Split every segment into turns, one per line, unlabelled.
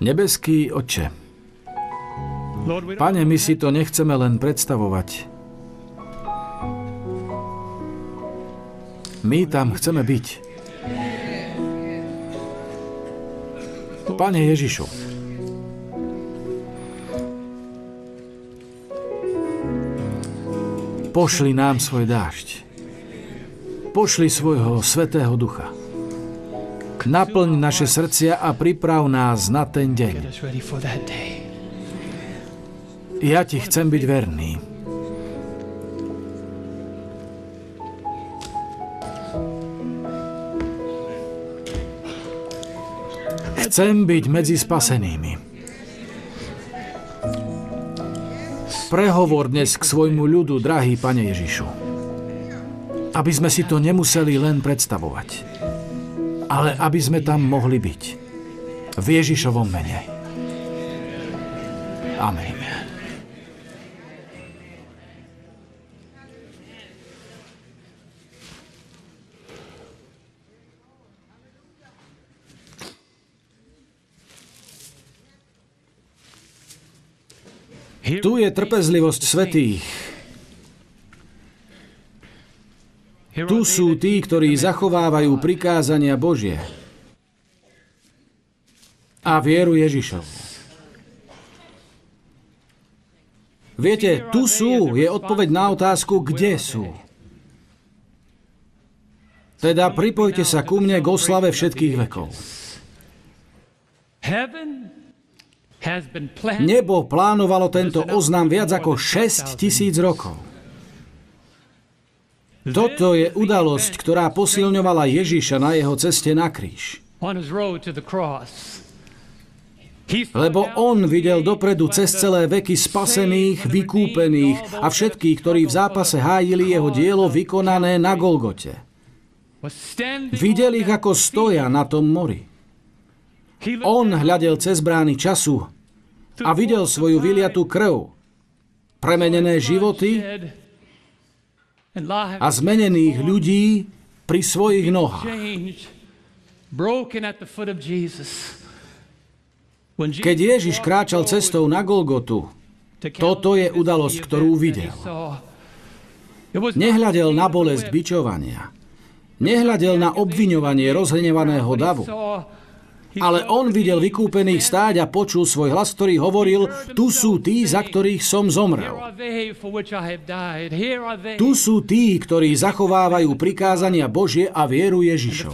Nebeský Oče, Pane, my si to nechceme len predstavovať. My tam chceme byť. Pane Ježišu, pošli nám svoj dážď. Pošli svojho svetého ducha. Naplň naše srdcia a priprav nás na ten deň. Ja ti chcem byť verný. Chcem byť medzi spasenými. Prehovor dnes k svojmu ľudu, drahý Pane Ježišu. Aby sme si to nemuseli len predstavovať, ale aby sme tam mohli byť. V Ježišovom mene. Amen. Tu je trpezlivosť svetých. Tu sú tí, ktorí zachovávajú prikázania Božie a vieru Ježišovu. Viete, tu sú je odpoveď na otázku, kde sú. Teda pripojte sa ku mne k oslave všetkých vekov. Nebo plánovalo tento oznam viac ako 6 tisíc rokov. Toto je udalosť, ktorá posilňovala Ježiša na jeho ceste na kríž. Lebo on videl dopredu cez celé veky spasených, vykúpených a všetkých, ktorí v zápase hájili jeho dielo vykonané na Golgote. Videl ich, ako stoja na tom mori. On hľadel cez brány času a videl svoju vyliatú krv, premenené životy a zmenených ľudí pri svojich nohách. Keď Ježiš kráčal cestou na Golgotu, toto je udalosť, ktorú videl. Nehľadel na bolesť bičovania. Nehľadel na obviňovanie rozhnevaného davu ale on videl vykúpených stáť a počul svoj hlas, ktorý hovoril, tu sú tí, za ktorých som zomrel. Tu sú tí, ktorí zachovávajú prikázania Božie a vieru Ježišov.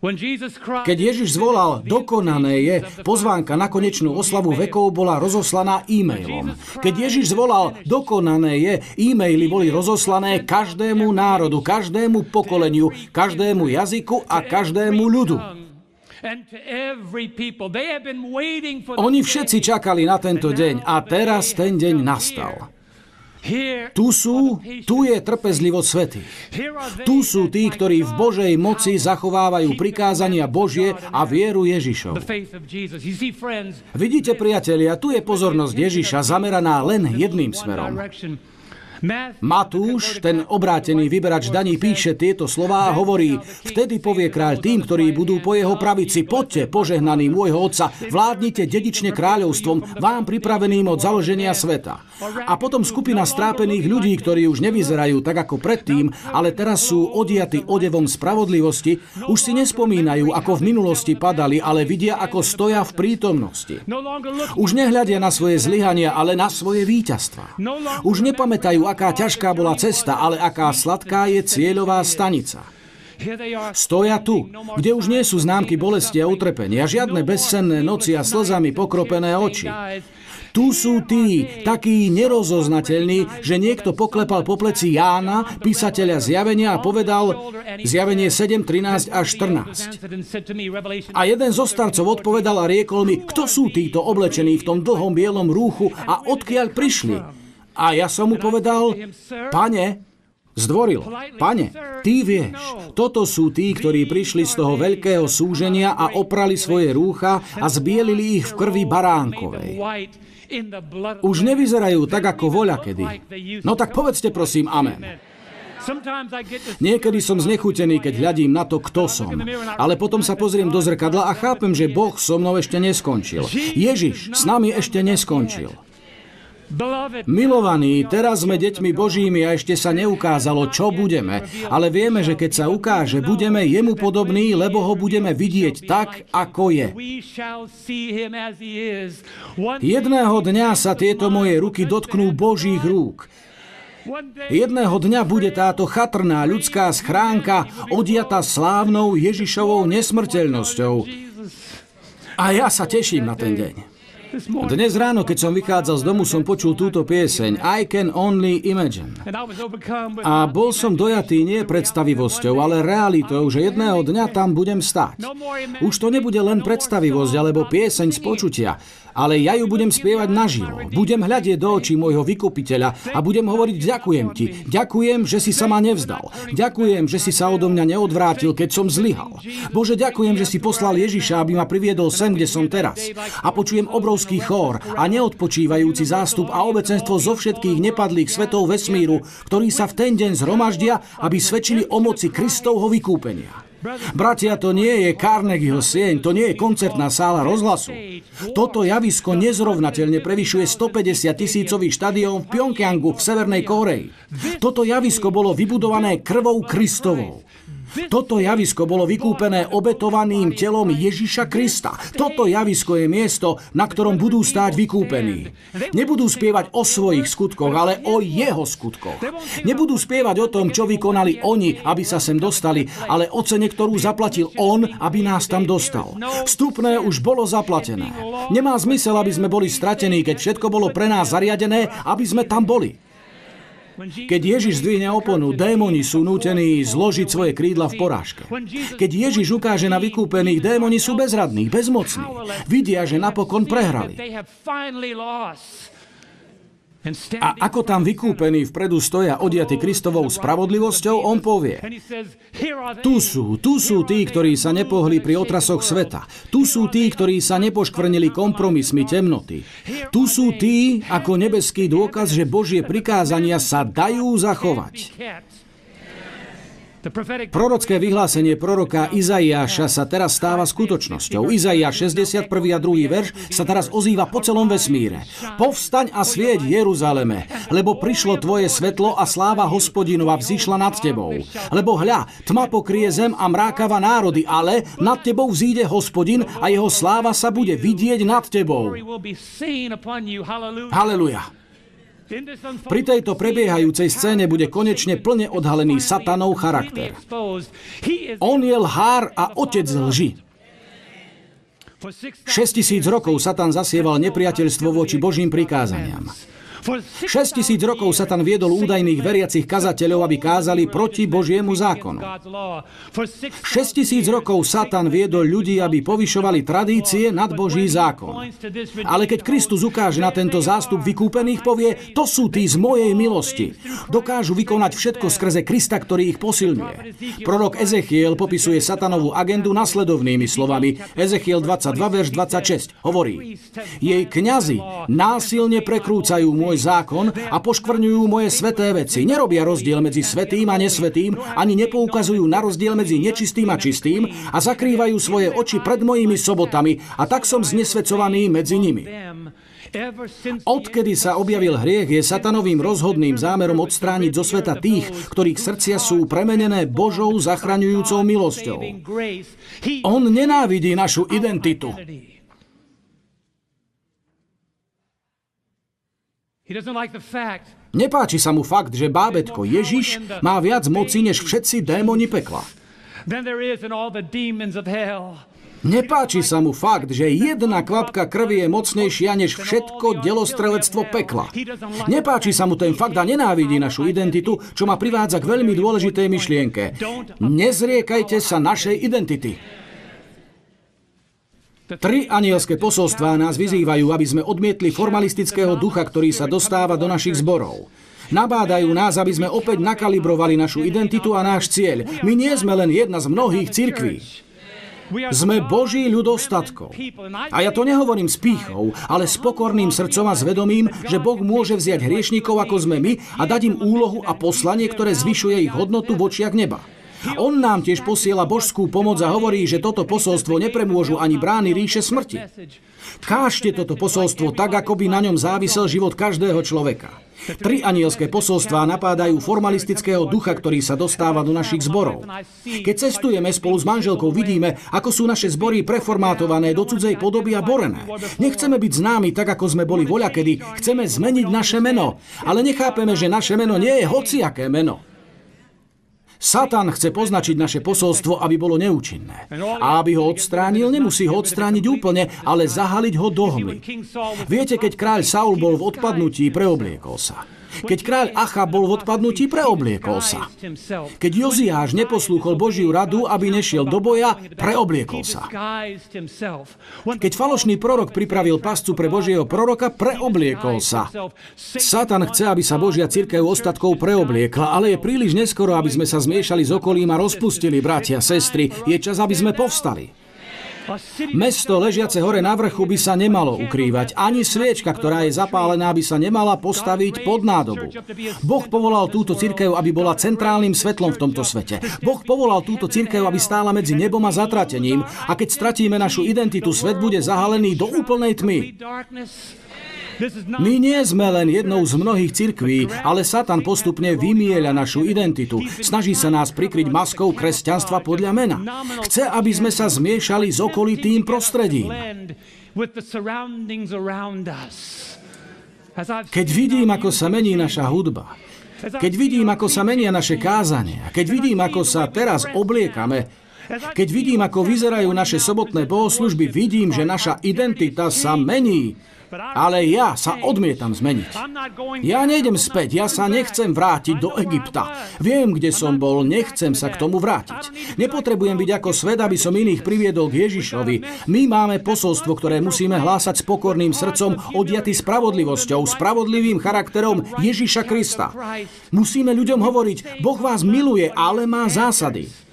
Keď Ježiš zvolal, dokonané je, pozvánka na konečnú oslavu vekov bola rozoslaná e-mailom. Keď Ježiš zvolal, dokonané je, e-maily boli rozoslané každému národu, každému pokoleniu, každému jazyku a každému ľudu. Oni všetci čakali na tento deň a teraz ten deň nastal. Tu sú, tu je trpezlivosť svety. Tu sú tí, ktorí v Božej moci zachovávajú prikázania Božie a vieru Ježišov. Vidíte, priatelia, tu je pozornosť Ježiša zameraná len jedným smerom. Matúš, ten obrátený vyberač daní, píše tieto slová a hovorí, vtedy povie kráľ tým, ktorí budú po jeho pravici, poďte, požehnaní môjho otca, vládnite dedične kráľovstvom, vám pripraveným od založenia sveta. A potom skupina strápených ľudí, ktorí už nevyzerajú tak ako predtým, ale teraz sú odiaty odevom spravodlivosti, už si nespomínajú, ako v minulosti padali, ale vidia, ako stoja v prítomnosti. Už nehľadia na svoje zlyhania, ale na svoje víťazstva. Už nepamätajú, aká ťažká bola cesta, ale aká sladká je cieľová stanica. Stoja tu, kde už nie sú známky bolesti a utrpenia, žiadne bezsenné noci a slzami pokropené oči. Tu sú tí, takí nerozoznateľní, že niekto poklepal po pleci Jána, písateľa zjavenia a povedal zjavenie 7, 13 až 14. A jeden zo starcov odpovedal a riekol mi, kto sú títo oblečení v tom dlhom bielom rúchu a odkiaľ prišli? A ja som mu povedal, pane, zdvoril, pane, ty vieš, toto sú tí, ktorí prišli z toho veľkého súženia a oprali svoje rúcha a zbielili ich v krvi baránkovej. Už nevyzerajú tak ako voľa kedy. No tak povedzte prosím amen. Niekedy som znechutený, keď hľadím na to, kto som. Ale potom sa pozriem do zrkadla a chápem, že Boh so mnou ešte neskončil. Ježiš s nami ešte neskončil. Milovaní, teraz sme deťmi Božími a ešte sa neukázalo, čo budeme, ale vieme, že keď sa ukáže, budeme jemu podobní, lebo ho budeme vidieť tak, ako je. Jedného dňa sa tieto moje ruky dotknú Božích rúk. Jedného dňa bude táto chatrná ľudská schránka odiata slávnou Ježišovou nesmrteľnosťou. A ja sa teším na ten deň. Dnes ráno, keď som vychádzal z domu, som počul túto pieseň I can only imagine. A bol som dojatý nie predstavivosťou, ale realitou, že jedného dňa tam budem stať. Už to nebude len predstavivosť alebo pieseň z počutia, ale ja ju budem spievať naživo. Budem hľadieť do očí môjho vykupiteľa a budem hovoriť ďakujem ti. Ďakujem, že si sa ma nevzdal. Ďakujem, že si sa odo mňa neodvrátil, keď som zlyhal. Bože, ďakujem, že si poslal Ježiša, aby ma priviedol sem, kde som teraz. A počujem obrovský chór a neodpočívajúci zástup a obecenstvo zo všetkých nepadlých svetov vesmíru, ktorí sa v ten deň zhromaždia, aby svedčili o moci Kristovho vykúpenia. Bratia, to nie je Carnegieho sieň, to nie je koncertná sála rozhlasu. Toto javisko nezrovnateľne prevyšuje 150 tisícový štadión v Pyongyangu v Severnej Kóreji. Toto javisko bolo vybudované krvou Kristovou. Toto javisko bolo vykúpené obetovaným telom Ježiša Krista. Toto javisko je miesto, na ktorom budú stáť vykúpení. Nebudú spievať o svojich skutkoch, ale o jeho skutkoch. Nebudú spievať o tom, čo vykonali oni, aby sa sem dostali, ale o cene, ktorú zaplatil on, aby nás tam dostal. Vstupné už bolo zaplatené. Nemá zmysel, aby sme boli stratení, keď všetko bolo pre nás zariadené, aby sme tam boli. Keď Ježiš zdvihne oponu, démoni sú nútení zložiť svoje krídla v porážke. Keď Ježiš ukáže na vykúpených, démoni sú bezradní, bezmocní. Vidia, že napokon prehrali. A ako tam vykúpení vpredu stoja odiaty Kristovou spravodlivosťou, on povie, tu sú, tu sú tí, ktorí sa nepohli pri otrasoch sveta. Tu sú tí, ktorí sa nepoškvrnili kompromismi temnoty. Tu sú tí, ako nebeský dôkaz, že Božie prikázania sa dajú zachovať. Prorocké vyhlásenie proroka Izaiáša sa teraz stáva skutočnosťou. Izaiáš 61. a 2. verš sa teraz ozýva po celom vesmíre. Povstaň a svieť Jeruzaleme, lebo prišlo tvoje svetlo a sláva hospodinova vzýšla nad tebou. Lebo hľa, tma pokrie zem a mrákava národy, ale nad tebou vzíde hospodin a jeho sláva sa bude vidieť nad tebou. Haleluja. Pri tejto prebiehajúcej scéne bude konečne plne odhalený satanov charakter. On je lhár a otec lži. 6 tisíc rokov Satan zasieval nepriateľstvo voči Božím prikázaniam. 6 tisíc rokov sa tam viedol údajných veriacich kazateľov, aby kázali proti Božiemu zákonu. 6 tisíc rokov Satan viedol ľudí, aby povyšovali tradície nad Boží zákon. Ale keď Kristus ukáže na tento zástup vykúpených, povie, to sú tí z mojej milosti. Dokážu vykonať všetko skrze Krista, ktorý ich posilňuje. Prorok Ezechiel popisuje satanovú agendu nasledovnými slovami. Ezechiel 22, verš 26 hovorí, jej kňazi násilne prekrúcajú môj zákon a poškvrňujú moje sveté veci. Nerobia rozdiel medzi svetým a nesvetým, ani nepoukazujú na rozdiel medzi nečistým a čistým a zakrývajú svoje oči pred mojimi sobotami a tak som znesvedcovaný medzi nimi. Odkedy sa objavil hriech, je satanovým rozhodným zámerom odstrániť zo sveta tých, ktorých srdcia sú premenené Božou zachraňujúcou milosťou. On nenávidí našu identitu. Nepáči sa mu fakt, že bábetko Ježiš má viac moci než všetci démoni pekla. Nepáči sa mu fakt, že jedna kvapka krvi je mocnejšia než všetko delostrelectvo pekla. Nepáči sa mu ten fakt a nenávidí našu identitu, čo ma privádza k veľmi dôležitej myšlienke. Nezriekajte sa našej identity. Tri anielské posolstvá nás vyzývajú, aby sme odmietli formalistického ducha, ktorý sa dostáva do našich zborov. Nabádajú nás, aby sme opäť nakalibrovali našu identitu a náš cieľ. My nie sme len jedna z mnohých cirkví. Sme Boží ľud ostatkov. A ja to nehovorím s pýchou, ale s pokorným srdcom a zvedomím, že Boh môže vziať hriešnikov ako sme my a dať im úlohu a poslanie, ktoré zvyšuje ich hodnotu v očiach neba. On nám tiež posiela božskú pomoc a hovorí, že toto posolstvo nepremôžu ani brány ríše smrti. Kážte toto posolstvo tak, ako by na ňom závisel život každého človeka. Tri anielské posolstvá napádajú formalistického ducha, ktorý sa dostáva do našich zborov. Keď cestujeme spolu s manželkou, vidíme, ako sú naše zbory preformátované do cudzej podoby a borené. Nechceme byť známi tak, ako sme boli voľakedy. Chceme zmeniť naše meno. Ale nechápeme, že naše meno nie je hociaké meno. Satan chce poznačiť naše posolstvo, aby bolo neúčinné. A aby ho odstránil, nemusí ho odstrániť úplne, ale zahaliť ho do hmy. Viete, keď kráľ Saul bol v odpadnutí, preobliekol sa. Keď kráľ Acha bol v odpadnutí, preobliekol sa. Keď Joziáš neposlúchol Božiu radu, aby nešiel do boja, preobliekol sa. Keď falošný prorok pripravil pascu pre Božieho proroka, preobliekol sa. Satan chce, aby sa Božia církev ostatkov preobliekla, ale je príliš neskoro, aby sme sa zmiešali s okolím a rozpustili, bratia, sestry. Je čas, aby sme povstali. Mesto ležiace hore na vrchu by sa nemalo ukrývať. Ani sviečka, ktorá je zapálená, by sa nemala postaviť pod nádobu. Boh povolal túto cirkev, aby bola centrálnym svetlom v tomto svete. Boh povolal túto cirkev, aby stála medzi nebom a zatratením. A keď stratíme našu identitu, svet bude zahalený do úplnej tmy. My nie sme len jednou z mnohých cirkví, ale Satan postupne vymieľa našu identitu. Snaží sa nás prikryť maskou kresťanstva podľa mena. Chce, aby sme sa zmiešali s okolitým prostredím. Keď vidím, ako sa mení naša hudba, keď vidím, ako sa menia naše kázania, keď vidím, ako sa teraz obliekame, keď vidím, ako vyzerajú naše sobotné bohoslužby, vidím, že naša identita sa mení. Ale ja sa odmietam zmeniť. Ja nejdem späť, ja sa nechcem vrátiť do Egypta. Viem, kde som bol, nechcem sa k tomu vrátiť. Nepotrebujem byť ako svet, aby som iných priviedol k Ježišovi. My máme posolstvo, ktoré musíme hlásať s pokorným srdcom, odiaty spravodlivosťou, spravodlivým charakterom Ježiša Krista. Musíme ľuďom hovoriť, Boh vás miluje, ale má zásady.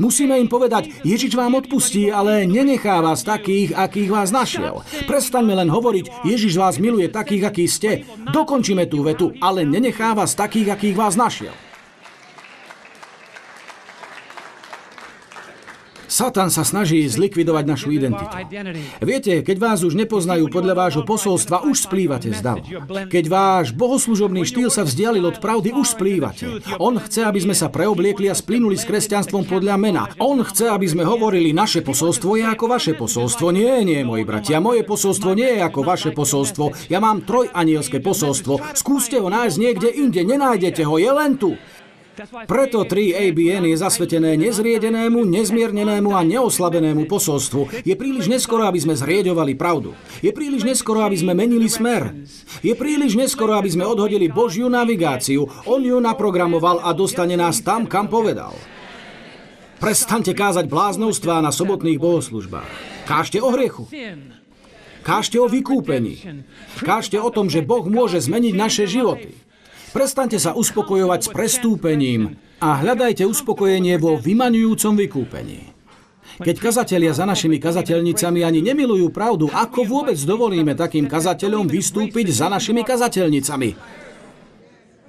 Musíme im povedať, Ježiš vám odpustí, ale nenechá vás takých, akých vás našiel. Prestaňme len hovoriť, Ježiš vás miluje takých, akí ste. Dokončíme tú vetu, ale nenechá vás takých, akých vás našiel. Satan sa snaží zlikvidovať našu identitu. Viete, keď vás už nepoznajú podľa vášho posolstva, už splývate z davu. Keď váš bohoslužobný štýl sa vzdialil od pravdy, už splývate. On chce, aby sme sa preobliekli a splynuli s kresťanstvom podľa mena. On chce, aby sme hovorili, naše posolstvo je ako vaše posolstvo. Nie, nie, moji bratia, moje posolstvo nie je ako vaše posolstvo. Ja mám trojanielské posolstvo. Skúste ho nájsť niekde inde, nenájdete ho, je len tu. Preto 3ABN je zasvetené nezriedenému, nezmiernenému a neoslabenému posolstvu. Je príliš neskoro, aby sme zrieďovali pravdu. Je príliš neskoro, aby sme menili smer. Je príliš neskoro, aby sme odhodili Božiu navigáciu. On ju naprogramoval a dostane nás tam, kam povedal. Prestante kázať bláznovstvá na sobotných bohoslužbách. Kážte o hriechu. Kážte o vykúpení. Kážte o tom, že Boh môže zmeniť naše životy. Prestaňte sa uspokojovať s prestúpením a hľadajte uspokojenie vo vymaňujúcom vykúpení. Keď kazatelia za našimi kazateľnicami ani nemilujú pravdu, ako vôbec dovolíme takým kazateľom vystúpiť za našimi kazateľnicami?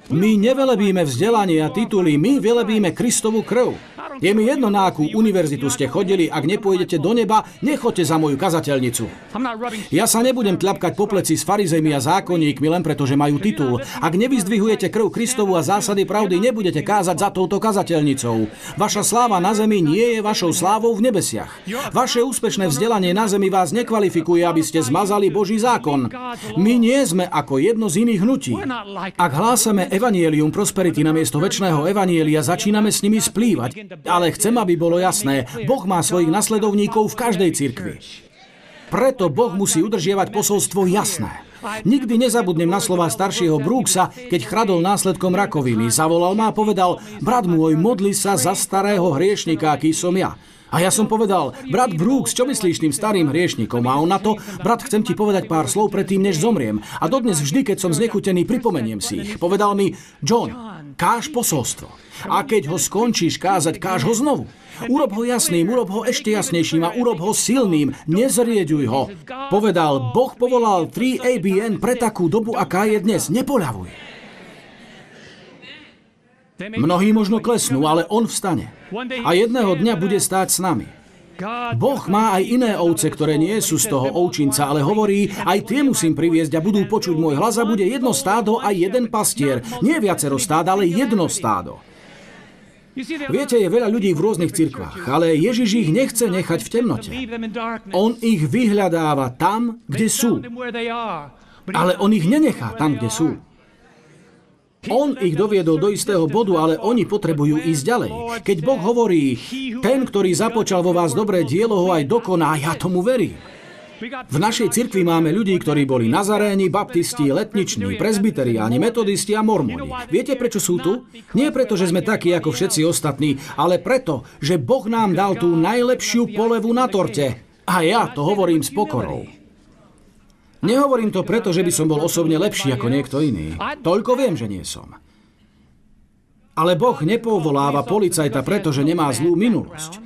My nevelebíme vzdelanie a tituly, my velebíme Kristovu krv. Je mi jedno, na akú univerzitu ste chodili, ak nepôjdete do neba, nechoďte za moju kazateľnicu. Ja sa nebudem tľapkať po pleci s farizejmi a zákonníkmi len preto, že majú titul. Ak nevyzdvihujete krv Kristovu a zásady pravdy, nebudete kázať za touto kazateľnicou. Vaša sláva na zemi nie je vašou slávou v nebesiach. Vaše úspešné vzdelanie na zemi vás nekvalifikuje, aby ste zmazali Boží zákon. My nie sme ako jedno z iných hnutí. Ak hlásame evanielium prosperity na miesto väčšného evanielia, začíname s nimi splývať ale chcem, aby bolo jasné, Boh má svojich nasledovníkov v každej cirkvi. Preto Boh musí udržiavať posolstvo jasné. Nikdy nezabudnem na slova staršieho Brooksa, keď chradol následkom rakoviny. Zavolal ma a povedal, brat môj, modli sa za starého hriešnika, aký som ja. A ja som povedal, brat Brooks, čo myslíš tým starým hriešnikom? A on na to, brat, chcem ti povedať pár slov predtým, než zomriem. A dodnes vždy, keď som znechutený, pripomeniem si ich. Povedal mi, John, káž posolstvo. A keď ho skončíš kázať, káž ho znovu. Urob ho jasným, urob ho ešte jasnejším a urob ho silným. Nezrieďuj ho. Povedal, Boh povolal 3ABN pre takú dobu, aká je dnes. Nepoľavuj. Mnohí možno klesnú, ale on vstane. A jedného dňa bude stáť s nami. Boh má aj iné ovce, ktoré nie sú z toho ovčinca, ale hovorí, aj tie musím priviesť a budú počuť môj hlas a bude jedno stádo a jeden pastier. Nie viacero stád, ale jedno stádo. Viete, je veľa ľudí v rôznych cirkvách, ale Ježiš ich nechce nechať v temnote. On ich vyhľadáva tam, kde sú. Ale on ich nenechá tam, kde sú. On ich doviedol do istého bodu, ale oni potrebujú ísť ďalej. Keď Boh hovorí, ten, ktorý započal vo vás dobré dielo, ho aj dokoná, ja tomu verím. V našej cirkvi máme ľudí, ktorí boli nazaréni, baptisti, letniční, prezbiteriáni, metodisti a mormoni. Viete, prečo sú tu? Nie preto, že sme takí ako všetci ostatní, ale preto, že Boh nám dal tú najlepšiu polevu na torte. A ja to hovorím s pokorou. Nehovorím to preto, že by som bol osobne lepší ako niekto iný. Toľko viem, že nie som. Ale Boh nepovoláva policajta preto, že nemá zlú minulosť.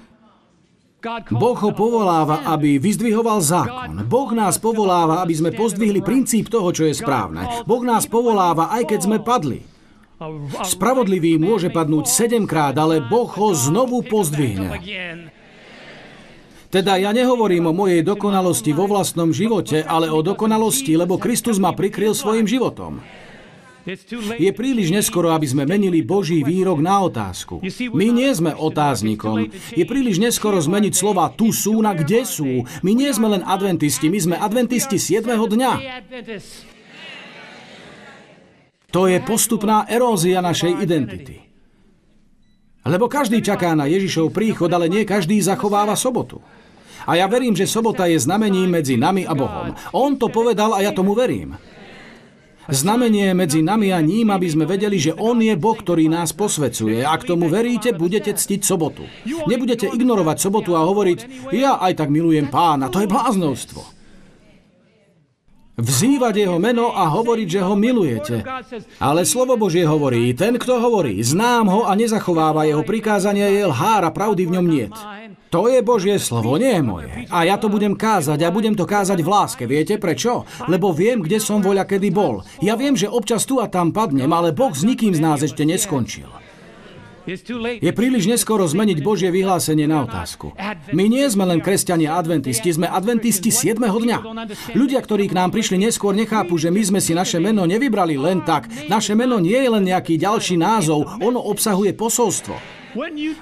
Boh ho povoláva, aby vyzdvihoval zákon. Boh nás povoláva, aby sme pozdvihli princíp toho, čo je správne. Boh nás povoláva, aj keď sme padli. Spravodlivý môže padnúť sedemkrát, ale Boh ho znovu pozdvihne. Teda ja nehovorím o mojej dokonalosti vo vlastnom živote, ale o dokonalosti, lebo Kristus ma prikryl svojim životom. Je príliš neskoro, aby sme menili Boží výrok na otázku. My nie sme otáznikom. Je príliš neskoro zmeniť slova tu sú na kde sú. My nie sme len adventisti, my sme adventisti 7. dňa. To je postupná erózia našej identity. Lebo každý čaká na Ježišov príchod, ale nie každý zachováva sobotu. A ja verím, že sobota je znamením medzi nami a Bohom. On to povedal a ja tomu verím. Znamenie medzi nami a ním, aby sme vedeli, že On je Boh, ktorý nás posvecuje. Ak tomu veríte, budete ctiť sobotu. Nebudete ignorovať sobotu a hovoriť, ja aj tak milujem pána. To je bláznovstvo. Vzývať jeho meno a hovoriť, že ho milujete. Ale slovo Božie hovorí, ten, kto hovorí, znám ho a nezachováva jeho prikázania, je lhár a pravdy v ňom niet. To je Božie slovo, nie je moje. A ja to budem kázať a budem to kázať v láske. Viete prečo? Lebo viem, kde som voľa kedy bol. Ja viem, že občas tu a tam padnem, ale Boh s nikým z nás ešte neskončil. Je príliš neskoro zmeniť Božie vyhlásenie na otázku. My nie sme len kresťania adventisti, sme adventisti 7. dňa. Ľudia, ktorí k nám prišli neskôr, nechápu, že my sme si naše meno nevybrali len tak. Naše meno nie je len nejaký ďalší názov, ono obsahuje posolstvo.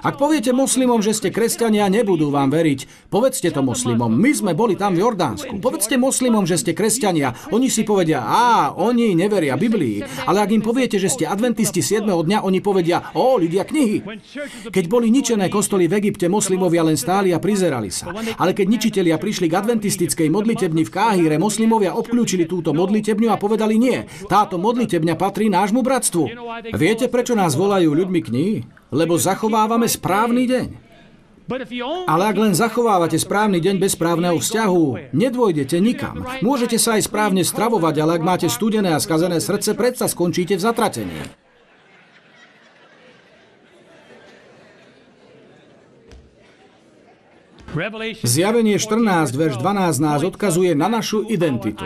Ak poviete moslimom, že ste kresťania, nebudú vám veriť. Povedzte to moslimom. My sme boli tam v Jordánsku. Povedzte moslimom, že ste kresťania. Oni si povedia, a oni neveria Biblii. Ale ak im poviete, že ste adventisti 7. dňa, oni povedia, o, ľudia knihy. Keď boli ničené kostoly v Egypte, moslimovia len stáli a prizerali sa. Ale keď ničitelia prišli k adventistickej modlitebni v Káhire, moslimovia obklúčili túto modlitebňu a povedali nie. Táto modlitebňa patrí nášmu bratstvu. Viete, prečo nás volajú ľuďmi knihy? Lebo zachovávame správny deň. Ale ak len zachovávate správny deň bez správneho vzťahu, nedôjdete nikam. Môžete sa aj správne stravovať, ale ak máte studené a skazené srdce, predsa skončíte v zatratení. Zjavenie 14, verš 12 nás odkazuje na našu identitu.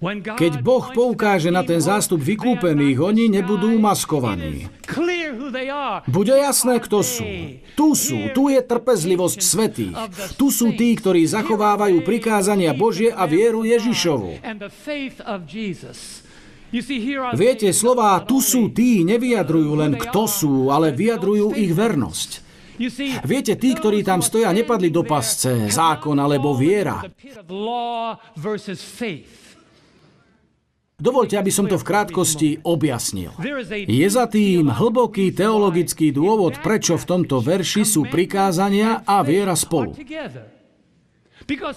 Keď Boh poukáže na ten zástup vykúpených, oni nebudú maskovaní. Bude jasné, kto sú. Tu sú, tu je trpezlivosť svetých. Tu sú tí, ktorí zachovávajú prikázania Božie a vieru Ježišovu. Viete, slová tu sú tí nevyjadrujú len kto sú, ale vyjadrujú ich vernosť. Viete, tí, ktorí tam stoja, nepadli do pasce, zákon alebo viera. Dovolte, aby som to v krátkosti objasnil. Je za tým hlboký teologický dôvod, prečo v tomto verši sú prikázania a viera spolu.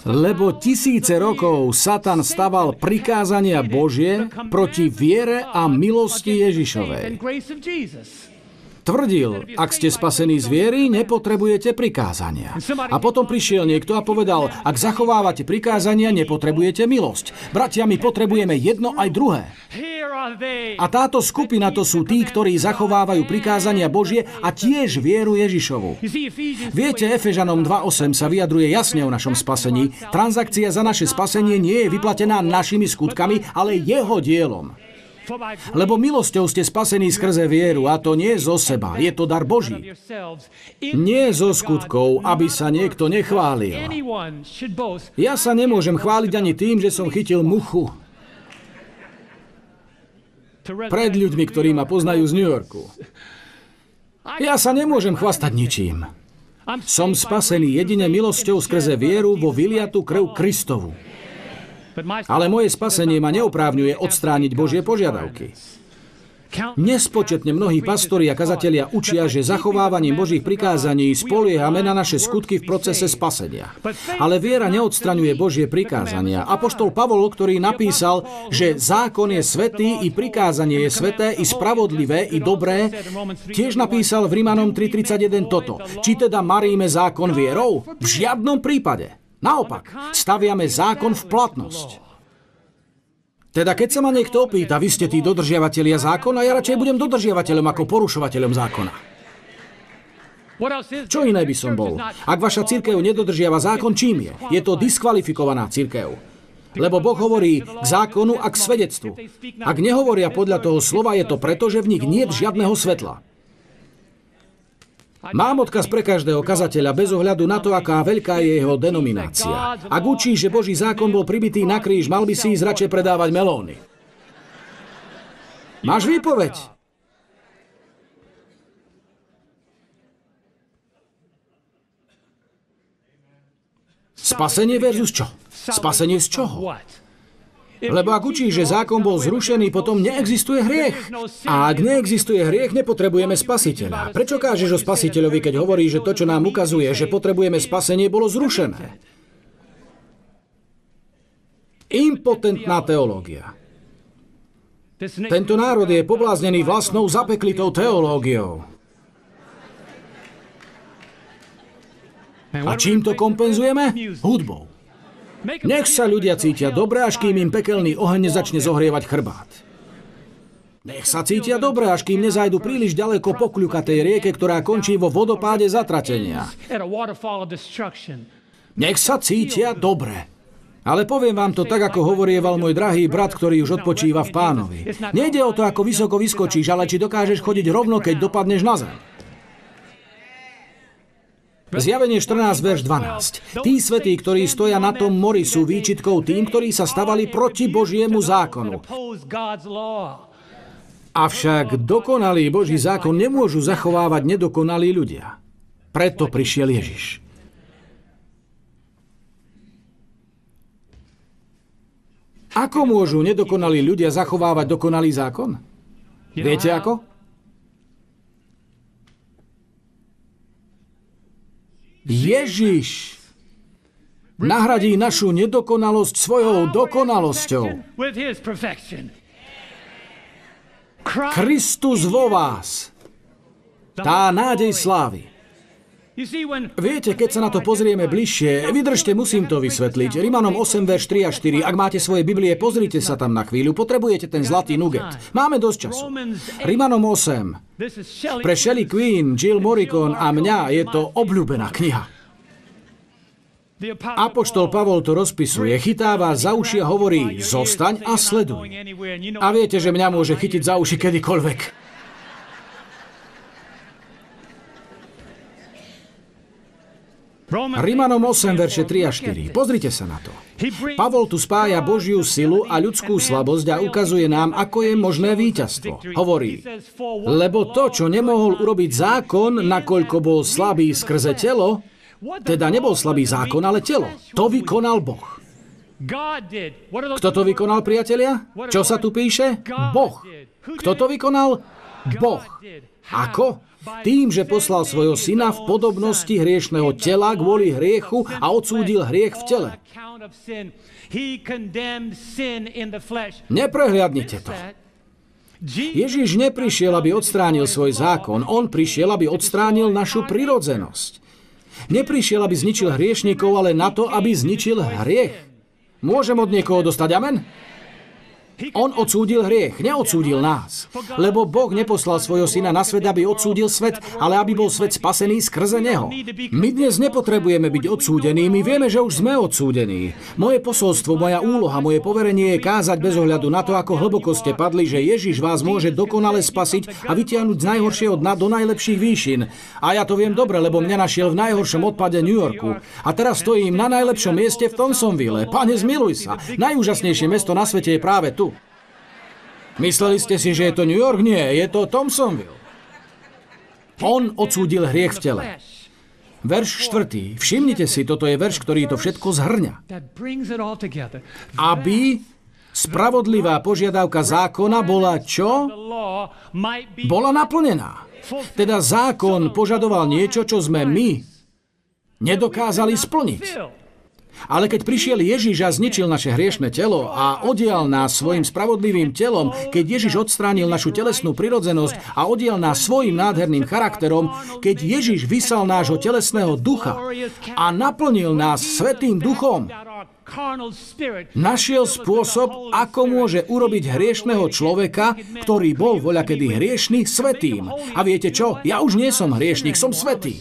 Lebo tisíce rokov Satan staval prikázania Božie proti viere a milosti Ježišovej. Tvrdil, ak ste spasení z viery, nepotrebujete prikázania. A potom prišiel niekto a povedal, ak zachovávate prikázania, nepotrebujete milosť. Bratia, my potrebujeme jedno aj druhé. A táto skupina to sú tí, ktorí zachovávajú prikázania Božie a tiež vieru Ježišovu. Viete, Efežanom 2.8 sa vyjadruje jasne o našom spasení. Transakcia za naše spasenie nie je vyplatená našimi skutkami, ale jeho dielom. Lebo milosťou ste spasení skrze vieru a to nie zo seba, je to dar Boží. Nie zo skutkov, aby sa niekto nechválil. Ja sa nemôžem chváliť ani tým, že som chytil muchu. Pred ľuďmi, ktorí ma poznajú z New Yorku. Ja sa nemôžem chvastať ničím. Som spasený jedine milosťou skrze vieru vo vyliatu krv Kristovu. Ale moje spasenie ma neoprávňuje odstrániť Božie požiadavky. Nespočetne mnohí pastori a kazatelia učia, že zachovávaním Božích prikázaní spoliehame na naše skutky v procese spasenia. Ale viera neodstraňuje Božie prikázania. Apoštol Pavol, ktorý napísal, že zákon je svetý, i prikázanie je sveté, i spravodlivé, i dobré, tiež napísal v Rímanom 3.31 toto. Či teda maríme zákon vierou? V žiadnom prípade. Naopak, staviame zákon v platnosť. Teda keď sa ma niekto opýta, vy ste tí dodržiavatelia zákona, ja radšej budem dodržiavateľom ako porušovateľom zákona. Čo iné by som bol? Ak vaša církev nedodržiava zákon, čím je? Je to diskvalifikovaná církev. Lebo Boh hovorí k zákonu a k svedectvu. Ak nehovoria podľa toho slova, je to preto, že v nich nie je žiadneho svetla. Mám odkaz pre každého kazateľa bez ohľadu na to, aká veľká je jeho denominácia. Ak učí, že Boží zákon bol pribitý na kríž, mal by si ísť radšej predávať melóny. Máš výpoveď? Spasenie versus čo? Spasenie z čoho? Lebo ak učí, že zákon bol zrušený, potom neexistuje hriech. A ak neexistuje hriech, nepotrebujeme spasiteľa. Prečo kážeš o spasiteľovi, keď hovorí, že to, čo nám ukazuje, že potrebujeme spasenie, bolo zrušené? Impotentná teológia. Tento národ je pobláznený vlastnou zapeklitou teológiou. A čím to kompenzujeme? Hudbou. Nech sa ľudia cítia dobre, až kým im pekelný oheň nezačne zohrievať chrbát. Nech sa cítia dobre, až kým nezajdu príliš ďaleko po kľukatej rieke, ktorá končí vo vodopáde zatratenia. Nech sa cítia dobre. Ale poviem vám to tak, ako hovorieval môj drahý brat, ktorý už odpočíva v pánovi. Nejde o to, ako vysoko vyskočíš, ale či dokážeš chodiť rovno, keď dopadneš na zem. Zjavenie 14, verš 12. Tí svetí, ktorí stoja na tom mori, sú výčitkou tým, ktorí sa stavali proti Božiemu zákonu. Avšak dokonalý Boží zákon nemôžu zachovávať nedokonalí ľudia. Preto prišiel Ježiš. Ako môžu nedokonalí ľudia zachovávať dokonalý zákon? Viete ako? Ježiš nahradí našu nedokonalosť svojou dokonalosťou. Kristus vo vás. Tá nádej slávy. Viete, keď sa na to pozrieme bližšie, vydržte, musím to vysvetliť. Rimanom 8, verš 3 a 4. Ak máte svoje Biblie, pozrite sa tam na chvíľu. Potrebujete ten zlatý nuget. Máme dosť času. Rimanom 8. Pre Shelley Queen, Jill Morricone a mňa je to obľúbená kniha. Apoštol Pavol to rozpisuje, chytáva za uši a hovorí, zostaň a sleduj. A viete, že mňa môže chytiť za uši kedykoľvek. Rimanom 8, verše 3 a 4. Pozrite sa na to. Pavol tu spája Božiu silu a ľudskú slabosť a ukazuje nám, ako je možné víťazstvo. Hovorí, lebo to, čo nemohol urobiť zákon, nakoľko bol slabý skrze telo, teda nebol slabý zákon, ale telo. To vykonal Boh. Kto to vykonal, priatelia? Čo sa tu píše? Boh. Kto to vykonal? Boh. Ako? Tým, že poslal svojho syna v podobnosti hriešného tela kvôli hriechu a odsúdil hriech v tele. Neprehliadnite to. Ježiš neprišiel, aby odstránil svoj zákon, on prišiel, aby odstránil našu prirodzenosť. Neprišiel, aby zničil hriešnikov, ale na to, aby zničil hriech. Môžem od niekoho dostať amen? On odsúdil hriech, neodsúdil nás. Lebo Boh neposlal svojho syna na svet, aby odsúdil svet, ale aby bol svet spasený skrze neho. My dnes nepotrebujeme byť odsúdení, my vieme, že už sme odsúdení. Moje posolstvo, moja úloha, moje poverenie je kázať bez ohľadu na to, ako hlboko ste padli, že Ježiš vás môže dokonale spasiť a vytiahnuť z najhoršieho dna do najlepších výšin. A ja to viem dobre, lebo mňa našiel v najhoršom odpade New Yorku. A teraz stojím na najlepšom mieste v Thompsonville. Pane, zmiluj sa. Najúžasnejšie mesto na svete je práve tu. Mysleli ste si, že je to New York? Nie, je to Thompsonville. On odsúdil hriech v tele. Verš štvrtý. Všimnite si, toto je verš, ktorý to všetko zhrňa. Aby spravodlivá požiadavka zákona bola čo? Bola naplnená. Teda zákon požadoval niečo, čo sme my nedokázali splniť. Ale keď prišiel Ježiš a zničil naše hriešne telo a odial nás svojim spravodlivým telom, keď Ježiš odstránil našu telesnú prirodzenosť a odial nás svojim nádherným charakterom, keď Ježiš vysal nášho telesného ducha a naplnil nás svetým duchom, našiel spôsob, ako môže urobiť hriešného človeka, ktorý bol voľakedy hriešný, svetým. A viete čo? Ja už nie som hriešnik, som svetý.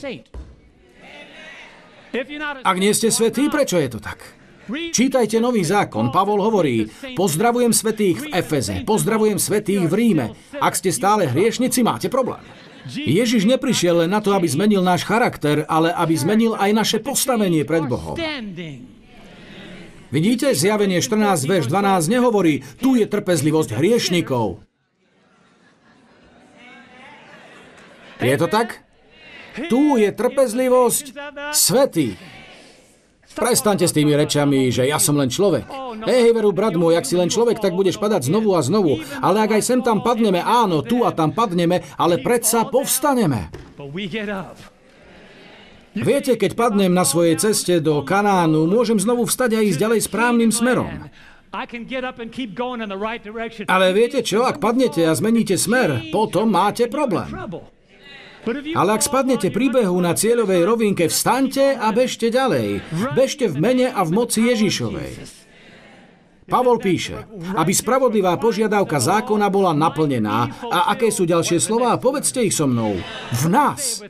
Ak nie ste svetí, prečo je to tak? Čítajte nový zákon. Pavol hovorí, pozdravujem svetých v Efeze, pozdravujem svetých v Ríme. Ak ste stále hriešnici, máte problém. Ježiš neprišiel len na to, aby zmenil náš charakter, ale aby zmenil aj naše postavenie pred Bohom. Vidíte, zjavenie 14, verš 12 nehovorí, tu je trpezlivosť hriešnikov. Je to tak? Tu je trpezlivosť svetý. Prestaňte s tými rečami, že ja som len človek. Hej, veru, brat môj, ak si len človek, tak budeš padať znovu a znovu. Ale ak aj sem tam padneme, áno, tu a tam padneme, ale predsa povstaneme. Viete, keď padnem na svojej ceste do Kanánu, môžem znovu vstať a ísť ďalej správnym smerom. Ale viete čo, ak padnete a zmeníte smer, potom máte problém. Ale ak spadnete príbehu na cieľovej rovinke, vstaňte a bežte ďalej. Bežte v mene a v moci Ježišovej. Pavol píše, aby spravodlivá požiadavka zákona bola naplnená. A aké sú ďalšie slova? Povedzte ich so mnou. V nás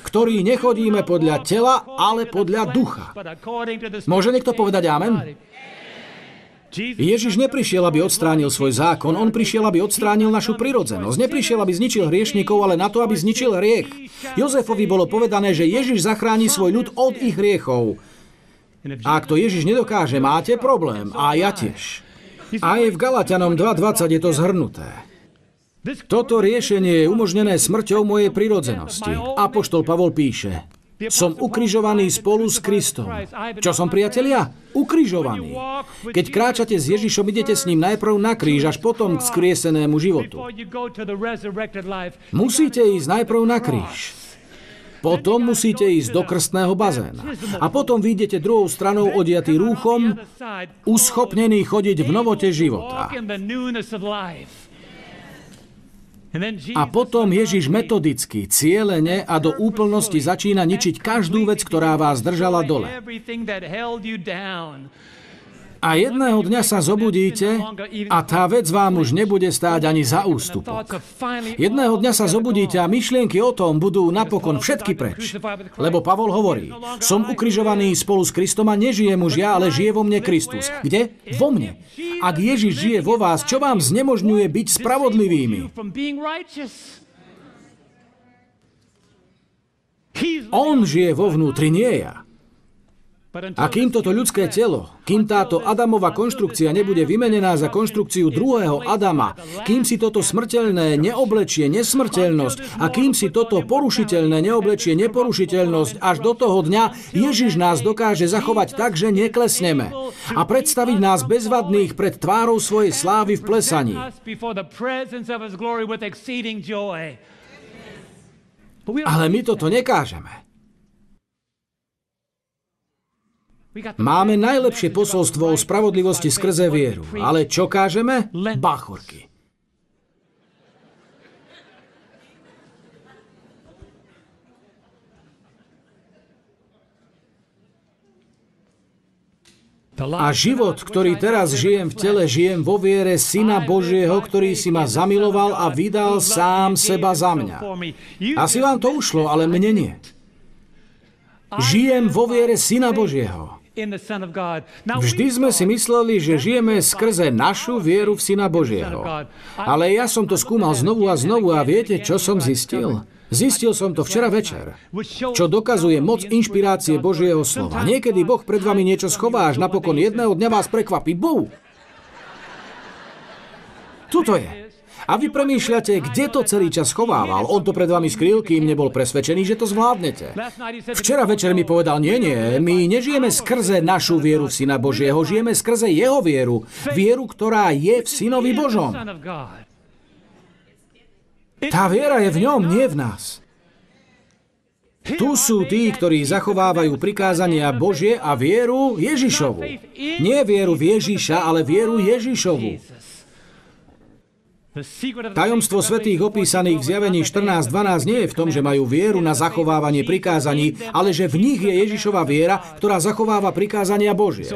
ktorí nechodíme podľa tela, ale podľa ducha. Môže niekto povedať amen? Ježiš neprišiel, aby odstránil svoj zákon, on prišiel, aby odstránil našu prirodzenosť. Neprišiel, aby zničil hriešnikov, ale na to, aby zničil hriech. Jozefovi bolo povedané, že Ježiš zachráni svoj ľud od ich hriechov. Ak to Ježiš nedokáže, máte problém. A ja tiež. Aj v Galatianom 2.20 je to zhrnuté. Toto riešenie je umožnené smrťou mojej prirodzenosti. Apoštol Pavol píše, som ukrižovaný spolu s Kristom. Čo som, priatelia? Ukrižovaný. Keď kráčate s Ježišom, idete s ním najprv na kríž, až potom k skriesenému životu. Musíte ísť najprv na kríž. Potom musíte ísť do krstného bazéna. A potom vyjdete druhou stranou odiatý rúchom, uschopnený chodiť v novote života. A potom Ježiš metodicky, cieľene a do úplnosti začína ničiť každú vec, ktorá vás držala dole. A jedného dňa sa zobudíte a tá vec vám už nebude stáť ani za ústupok. Jedného dňa sa zobudíte a myšlienky o tom budú napokon všetky preč. Lebo Pavol hovorí, som ukrižovaný spolu s Kristom a nežijem už ja, ale žije vo mne Kristus. Kde? Vo mne. Ak Ježiš žije vo vás, čo vám znemožňuje byť spravodlivými? On žije vo vnútri, nie ja. A kým toto ľudské telo, kým táto Adamova konštrukcia nebude vymenená za konštrukciu druhého Adama, kým si toto smrteľné neoblečie nesmrteľnosť a kým si toto porušiteľné neoblečie neporušiteľnosť, až do toho dňa Ježiš nás dokáže zachovať tak, že neklesneme a predstaviť nás bezvadných pred tvárou svojej slávy v plesaní. Ale my toto nekážeme. Máme najlepšie posolstvo o spravodlivosti skrze vieru. Ale čo kážeme? Bachorky. A život, ktorý teraz žijem v tele, žijem vo viere Syna Božieho, ktorý si ma zamiloval a vydal sám seba za mňa. Asi vám to ušlo, ale mne nie. Žijem vo viere Syna Božieho. Vždy sme si mysleli, že žijeme skrze našu vieru v Syna Božieho. Ale ja som to skúmal znovu a znovu a viete, čo som zistil? Zistil som to včera večer, čo dokazuje moc inšpirácie Božieho slova. Niekedy Boh pred vami niečo schová, až napokon jedného dňa vás prekvapí. Bú! Tuto je. A vy premýšľate, kde to celý čas schovával. On to pred vami skrýl, kým nebol presvedčený, že to zvládnete. Včera večer mi povedal, nie, nie, my nežijeme skrze našu vieru v Syna Božieho, žijeme skrze Jeho vieru. Vieru, ktorá je v Synovi Božom. Tá viera je v ňom, nie v nás. Tu sú tí, ktorí zachovávajú prikázania Božie a vieru Ježišovu. Nie vieru v Ježiša, ale vieru Ježišovu. Tajomstvo svetých opísaných v zjavení 14.12 nie je v tom, že majú vieru na zachovávanie prikázaní, ale že v nich je Ježišova viera, ktorá zachováva prikázania Božie.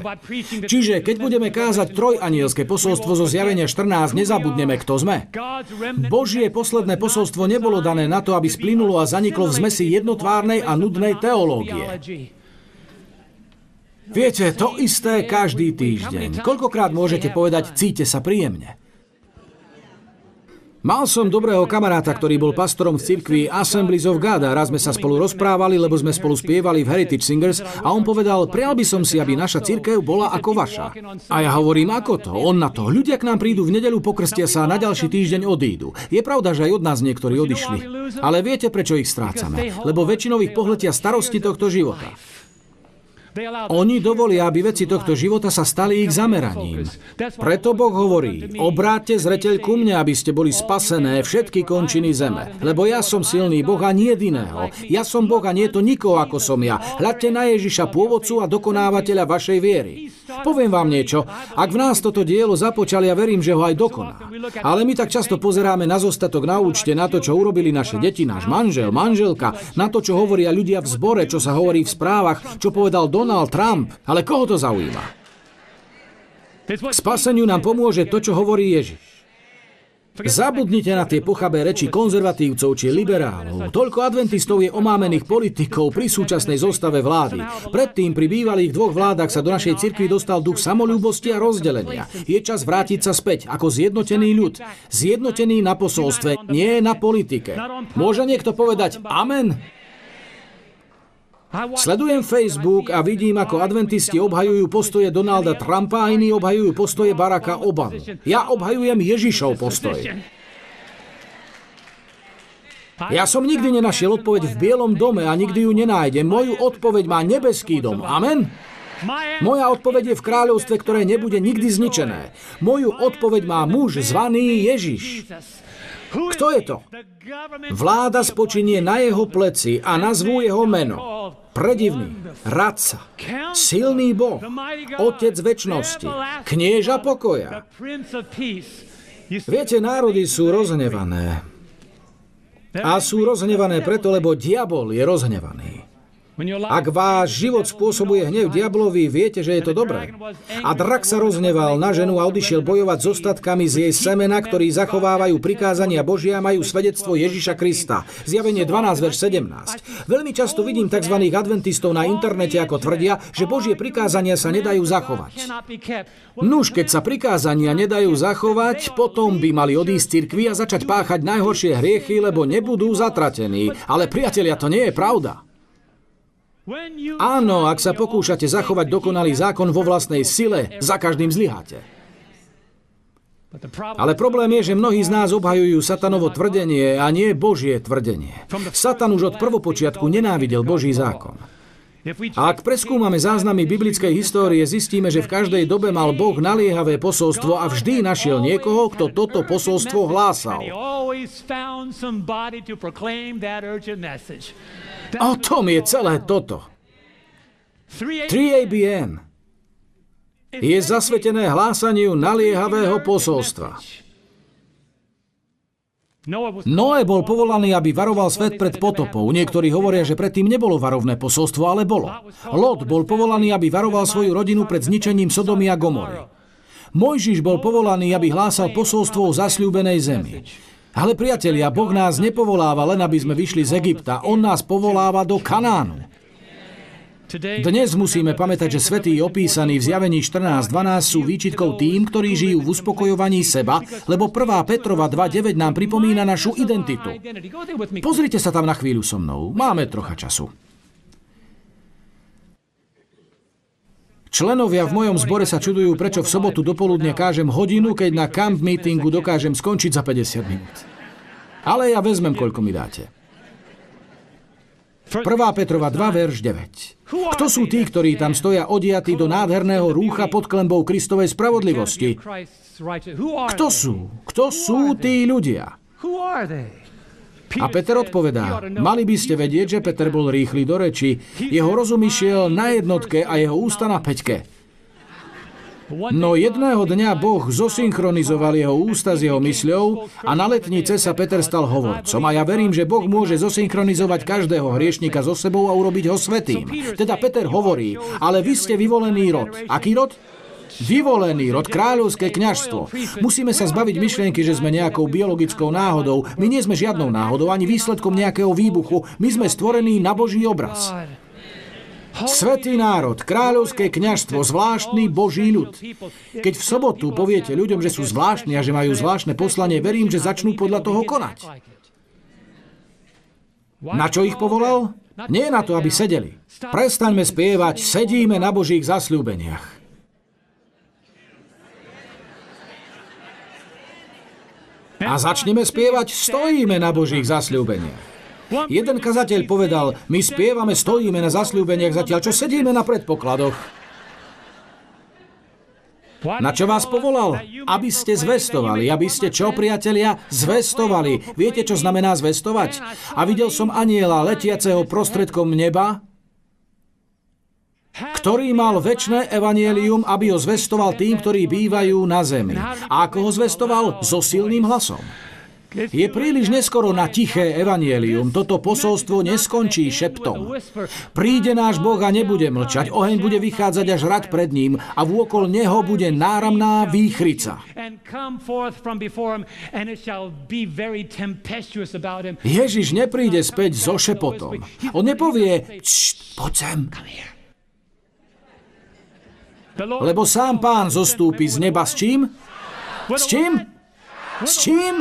Čiže keď budeme kázať trojanielské posolstvo zo zjavenia 14, nezabudneme, kto sme. Božie posledné posolstvo nebolo dané na to, aby splynulo a zaniklo v zmesi jednotvárnej a nudnej teológie. Viete, to isté každý týždeň. Koľkokrát môžete povedať, cíte sa príjemne? Mal som dobrého kamaráta, ktorý bol pastorom v cirkvi Assemblies of God a raz sme sa spolu rozprávali, lebo sme spolu spievali v Heritage Singers a on povedal, prial by som si, aby naša cirkev bola ako vaša. A ja hovorím, ako to? On na to. Ľudia k nám prídu v nedelu, pokrstia sa a na ďalší týždeň odídu. Je pravda, že aj od nás niektorí odišli. Ale viete, prečo ich strácame? Lebo väčšinou ich pohletia starosti tohto života. Oni dovolia, aby veci tohto života sa stali ich zameraním. Preto Boh hovorí, obráťte zreteľ ku mne, aby ste boli spasené všetky končiny zeme. Lebo ja som silný Boh a nie iného. Ja som Boh a nie to nikoho ako som ja. Hľadte na Ježiša, pôvodcu a dokonávateľa vašej viery. Poviem vám niečo. Ak v nás toto dielo započali, ja verím, že ho aj dokoná. Ale my tak často pozeráme na zostatok na účte, na to, čo urobili naše deti, náš manžel, manželka, na to, čo hovoria ľudia v zbore, čo sa hovorí v správach, čo povedal Don Donald Trump, ale koho to zaujíma? K spaseniu nám pomôže to, čo hovorí Ježiš. Zabudnite na tie pochabé reči konzervatívcov či liberálov. Toľko adventistov je omámených politikov pri súčasnej zostave vlády. Predtým pri bývalých dvoch vládach sa do našej cirkvi dostal duch samolúbosti a rozdelenia. Je čas vrátiť sa späť ako zjednotený ľud. Zjednotený na posolstve, nie na politike. Môže niekto povedať amen? Sledujem Facebook a vidím, ako adventisti obhajujú postoje Donalda Trumpa a iní obhajujú postoje Baracka Obama. Ja obhajujem Ježišov postoj. Ja som nikdy nenašiel odpoveď v Bielom dome a nikdy ju nenájdem. Moju odpoveď má nebeský dom. Amen? Moja odpoveď je v kráľovstve, ktoré nebude nikdy zničené. Moju odpoveď má muž zvaný Ježiš. Kto je to? Vláda spočinie na jeho pleci a nazvú jeho meno. Predivný, radca, silný Boh, Otec väčnosti, knieža pokoja. Viete, národy sú rozhnevané. A sú rozhnevané preto, lebo diabol je rozhnevaný. Ak váš život spôsobuje hnev diablovi, viete, že je to dobré. A drak sa rozneval na ženu a odišiel bojovať s ostatkami z jej semena, ktorí zachovávajú prikázania Božia a majú svedectvo Ježiša Krista. Zjavenie 12, verš 17. Veľmi často vidím tzv. adventistov na internete, ako tvrdia, že Božie prikázania sa nedajú zachovať. Nuž, keď sa prikázania nedajú zachovať, potom by mali odísť cirkvi a začať páchať najhoršie hriechy, lebo nebudú zatratení. Ale priatelia, to nie je pravda. Áno, ak sa pokúšate zachovať dokonalý zákon vo vlastnej sile, za každým zlyháte. Ale problém je, že mnohí z nás obhajujú satanovo tvrdenie a nie Božie tvrdenie. Satan už od prvopočiatku nenávidel Boží zákon. A ak preskúmame záznamy biblickej histórie, zistíme, že v každej dobe mal Boh naliehavé posolstvo a vždy našiel niekoho, kto toto posolstvo hlásal. O tom je celé toto. 3ABN je zasvetené hlásaniu naliehavého posolstva. Noé bol povolaný, aby varoval svet pred potopou. Niektorí hovoria, že predtým nebolo varovné posolstvo, ale bolo. Lot bol povolaný, aby varoval svoju rodinu pred zničením Sodomy a Gomory. Mojžiš bol povolaný, aby hlásal posolstvo o zasľúbenej zemi. Ale priatelia, Boh nás nepovoláva len, aby sme vyšli z Egypta. On nás povoláva do Kanánu. Dnes musíme pamätať, že svetí opísaní v zjavení 14.12 sú výčitkou tým, ktorí žijú v uspokojovaní seba, lebo 1. Petrova 2.9 nám pripomína našu identitu. Pozrite sa tam na chvíľu so mnou. Máme trocha času. Členovia v mojom zbore sa čudujú, prečo v sobotu dopoludne kážem hodinu, keď na camp meetingu dokážem skončiť za 50 minút. Ale ja vezmem, koľko mi dáte. 1. Petrova 2, verš 9. Kto sú tí, ktorí tam stoja odiatí do nádherného rúcha pod klembou Kristovej spravodlivosti? Kto sú? Kto sú tí ľudia? A Peter odpovedá, mali by ste vedieť, že Peter bol rýchly do reči. Jeho rozum išiel na jednotke a jeho ústa na peťke. No jedného dňa Boh zosynchronizoval jeho ústa s jeho mysľou a na letnice sa Peter stal hovorcom. A ja verím, že Boh môže zosynchronizovať každého hriešnika so sebou a urobiť ho svetým. Teda Peter hovorí, ale vy ste vyvolený rod. Aký rod? Vyvolený rod, kráľovské kňažstvo. Musíme sa zbaviť myšlienky, že sme nejakou biologickou náhodou. My nie sme žiadnou náhodou, ani výsledkom nejakého výbuchu. My sme stvorení na Boží obraz. Svetý národ, kráľovské kňažstvo, zvláštny Boží ľud. Keď v sobotu poviete ľuďom, že sú zvláštni a že majú zvláštne poslanie, verím, že začnú podľa toho konať. Na čo ich povolal? Nie na to, aby sedeli. Prestaňme spievať, sedíme na Božích zasľúbeniach. A začneme spievať, stojíme na Božích zasľúbeniach. Jeden kazateľ povedal, my spievame, stojíme na zasľúbeniach zatiaľ, čo sedíme na predpokladoch. Na čo vás povolal? Aby ste zvestovali. Aby ste čo, priatelia? Zvestovali. Viete, čo znamená zvestovať? A videl som aniela letiaceho prostredkom neba, ktorý mal väčšie evanielium, aby ho zvestoval tým, ktorí bývajú na zemi. A ako ho zvestoval? So silným hlasom. Je príliš neskoro na tiché evanielium. Toto posolstvo neskončí šeptom. Príde náš Boh a nebude mlčať. Oheň bude vychádzať až rad pred ním a vôkol neho bude náramná výchrica. Ježiš nepríde späť so šepotom. On nepovie, poď sem. Lebo sám pán zostúpi z neba s čím? S čím? S čím?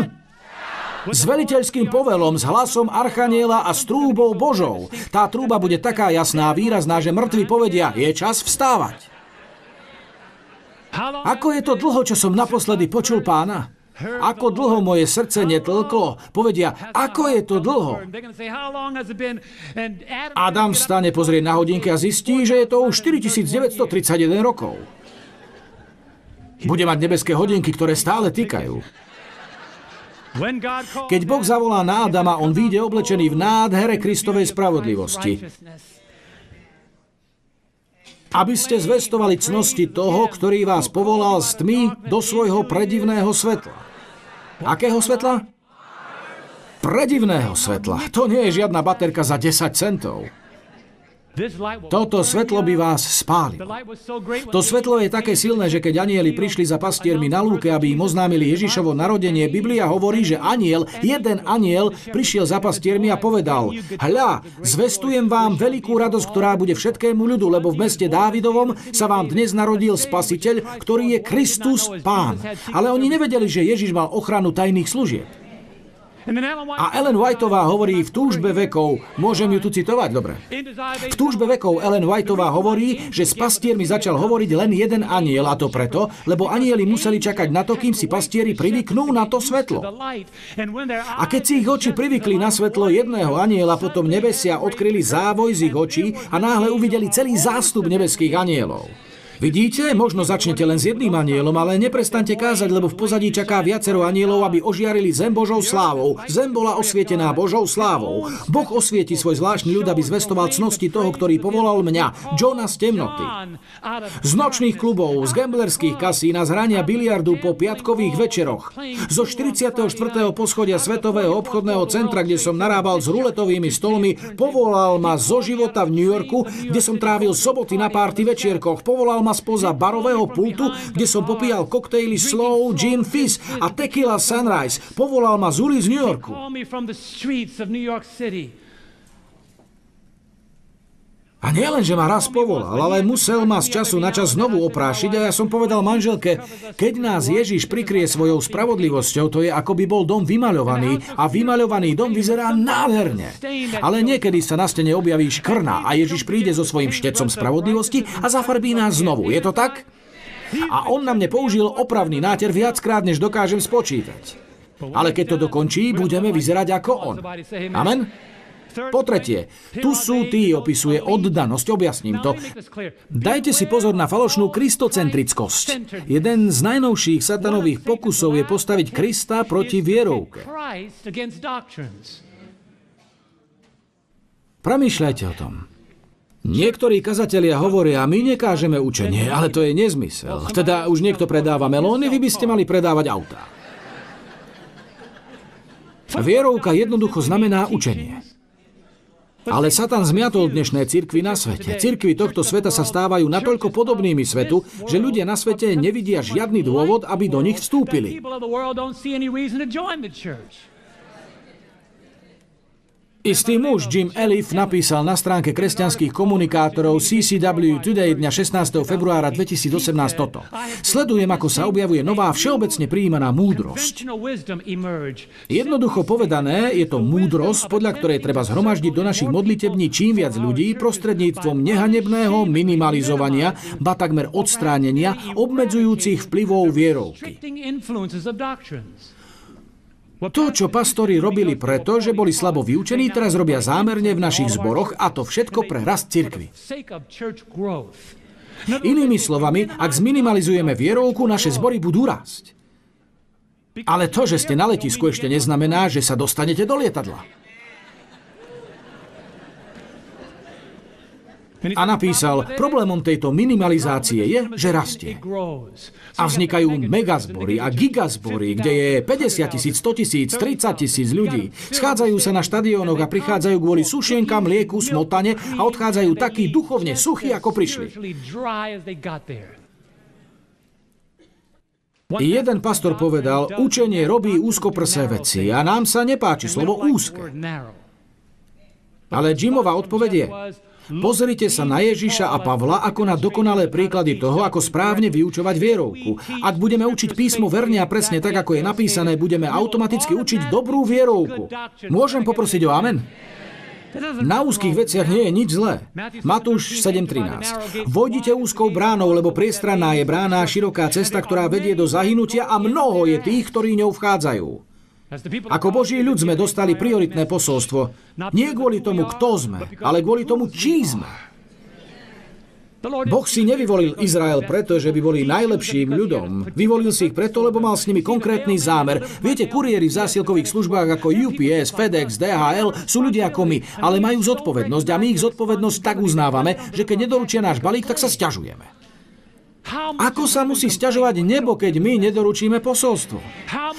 S veliteľským povelom, s hlasom Archaniela a s trúbou Božou. Tá trúba bude taká jasná a výrazná, že mŕtvi povedia, je čas vstávať. Ako je to dlho, čo som naposledy počul pána? Ako dlho moje srdce netlklo? Povedia, ako je to dlho? Adam vstane, pozrie na hodinky a zistí, že je to už 4931 rokov. Bude mať nebeské hodinky, ktoré stále týkajú. Keď Boh zavolá na Adama, on vyjde oblečený v nádhere Kristovej spravodlivosti. Aby ste zvestovali cnosti toho, ktorý vás povolal z tmy do svojho predivného svetla. Akého svetla? Predivného svetla. To nie je žiadna baterka za 10 centov. Toto svetlo by vás spálilo. To svetlo je také silné, že keď anieli prišli za pastiermi na lúke, aby im oznámili Ježišovo narodenie, Biblia hovorí, že aniel, jeden aniel, prišiel za pastiermi a povedal, hľa, zvestujem vám veľkú radosť, ktorá bude všetkému ľudu, lebo v meste Dávidovom sa vám dnes narodil spasiteľ, ktorý je Kristus Pán. Ale oni nevedeli, že Ježiš mal ochranu tajných služieb. A Ellen Whiteová hovorí v túžbe vekov, môžem ju tu citovať, dobre. V túžbe vekov Ellen Whiteová hovorí, že s pastiermi začal hovoriť len jeden aniel, a to preto, lebo anieli museli čakať na to, kým si pastieri privyknú na to svetlo. A keď si ich oči privykli na svetlo jedného aniela, potom nebesia odkryli závoj z ich očí a náhle uvideli celý zástup nebeských anielov. Vidíte, možno začnete len s jedným anielom, ale neprestante kázať, lebo v pozadí čaká viacero anielov, aby ožiarili zem Božou slávou. Zem bola osvietená Božou slávou. Boh osvieti svoj zvláštny ľud, aby zvestoval cnosti toho, ktorý povolal mňa, Johna z temnoty. Z nočných klubov, z gamblerských kasín a z hrania biliardu po piatkových večeroch. Zo 44. poschodia Svetového obchodného centra, kde som narábal s ruletovými stolmi, povolal ma zo života v New Yorku, kde som trávil soboty na párty večierkoch. Povolal ma spoza barového pultu, kde som popíjal koktejly Slow, Gin Fizz a Tequila Sunrise. Povolal ma z ulic New Yorku. A nie len, že ma raz povolal, ale musel ma z času na čas znovu oprášiť a ja som povedal manželke, keď nás Ježiš prikrie svojou spravodlivosťou, to je ako by bol dom vymaľovaný a vymaľovaný dom vyzerá nádherne. Ale niekedy sa na stene objaví škrna a Ježiš príde so svojím štecom spravodlivosti a zafarbí nás znovu. Je to tak? A on na mne použil opravný náter viackrát, než dokážem spočítať. Ale keď to dokončí, budeme vyzerať ako on. Amen? Po tretie, tu sú tí, opisuje oddanosť, objasním to. Dajte si pozor na falošnú kristocentrickosť. Jeden z najnovších satanových pokusov je postaviť Krista proti vierovke. Premýšľajte o tom. Niektorí kazatelia hovoria, my nekážeme učenie, ale to je nezmysel. Teda už niekto predáva melóny, vy by ste mali predávať autá. Vierovka jednoducho znamená učenie. Ale Satan zmiatol dnešné cirkvy na svete. Cirkvy tohto sveta sa stávajú natoľko podobnými svetu, že ľudia na svete nevidia žiadny dôvod, aby do nich vstúpili. Istý muž Jim Elif napísal na stránke kresťanských komunikátorov CCW Today dňa 16. februára 2018 toto. Sledujem, ako sa objavuje nová všeobecne prijímaná múdrosť. Jednoducho povedané, je to múdrosť, podľa ktorej treba zhromaždiť do našich modlitební čím viac ľudí prostredníctvom nehanebného minimalizovania, ba takmer odstránenia obmedzujúcich vplyvov vierovky. To, čo pastori robili preto, že boli slabo vyučení, teraz robia zámerne v našich zboroch a to všetko pre rast cirkvy. Inými slovami, ak zminimalizujeme vierovku, naše zbory budú rásť. Ale to, že ste na letisku, ešte neznamená, že sa dostanete do lietadla. A napísal, problémom tejto minimalizácie je, že rastie. A vznikajú megazbory a gigazbory, kde je 50 tisíc, 100 tisíc, 30 tisíc ľudí. Schádzajú sa na štadiónoch a prichádzajú kvôli sušienkam, lieku, smotane a odchádzajú takí duchovne suchí, ako prišli. Jeden pastor povedal, učenie robí úzkoprsé veci a nám sa nepáči slovo úzke. Ale Jimová odpoveď je, Pozrite sa na Ježiša a Pavla ako na dokonalé príklady toho, ako správne vyučovať vierovku. Ak budeme učiť písmo verne a presne tak, ako je napísané, budeme automaticky učiť dobrú vierovku. Môžem poprosiť o amen? Na úzkých veciach nie je nič zlé. Matúš 7.13. Vojdite úzkou bránou, lebo priestranná je brána, široká cesta, ktorá vedie do zahynutia a mnoho je tých, ktorí ňou vchádzajú. Ako Boží ľud sme dostali prioritné posolstvo. Nie kvôli tomu, kto sme, ale kvôli tomu, čí sme. Boh si nevyvolil Izrael preto, že by boli najlepším ľudom. Vyvolil si ich preto, lebo mal s nimi konkrétny zámer. Viete, kuriéri v zásilkových službách ako UPS, FedEx, DHL sú ľudia ako my, ale majú zodpovednosť a my ich zodpovednosť tak uznávame, že keď nedoručia náš balík, tak sa sťažujeme. Ako sa musí stiažovať nebo, keď my nedoručíme posolstvo?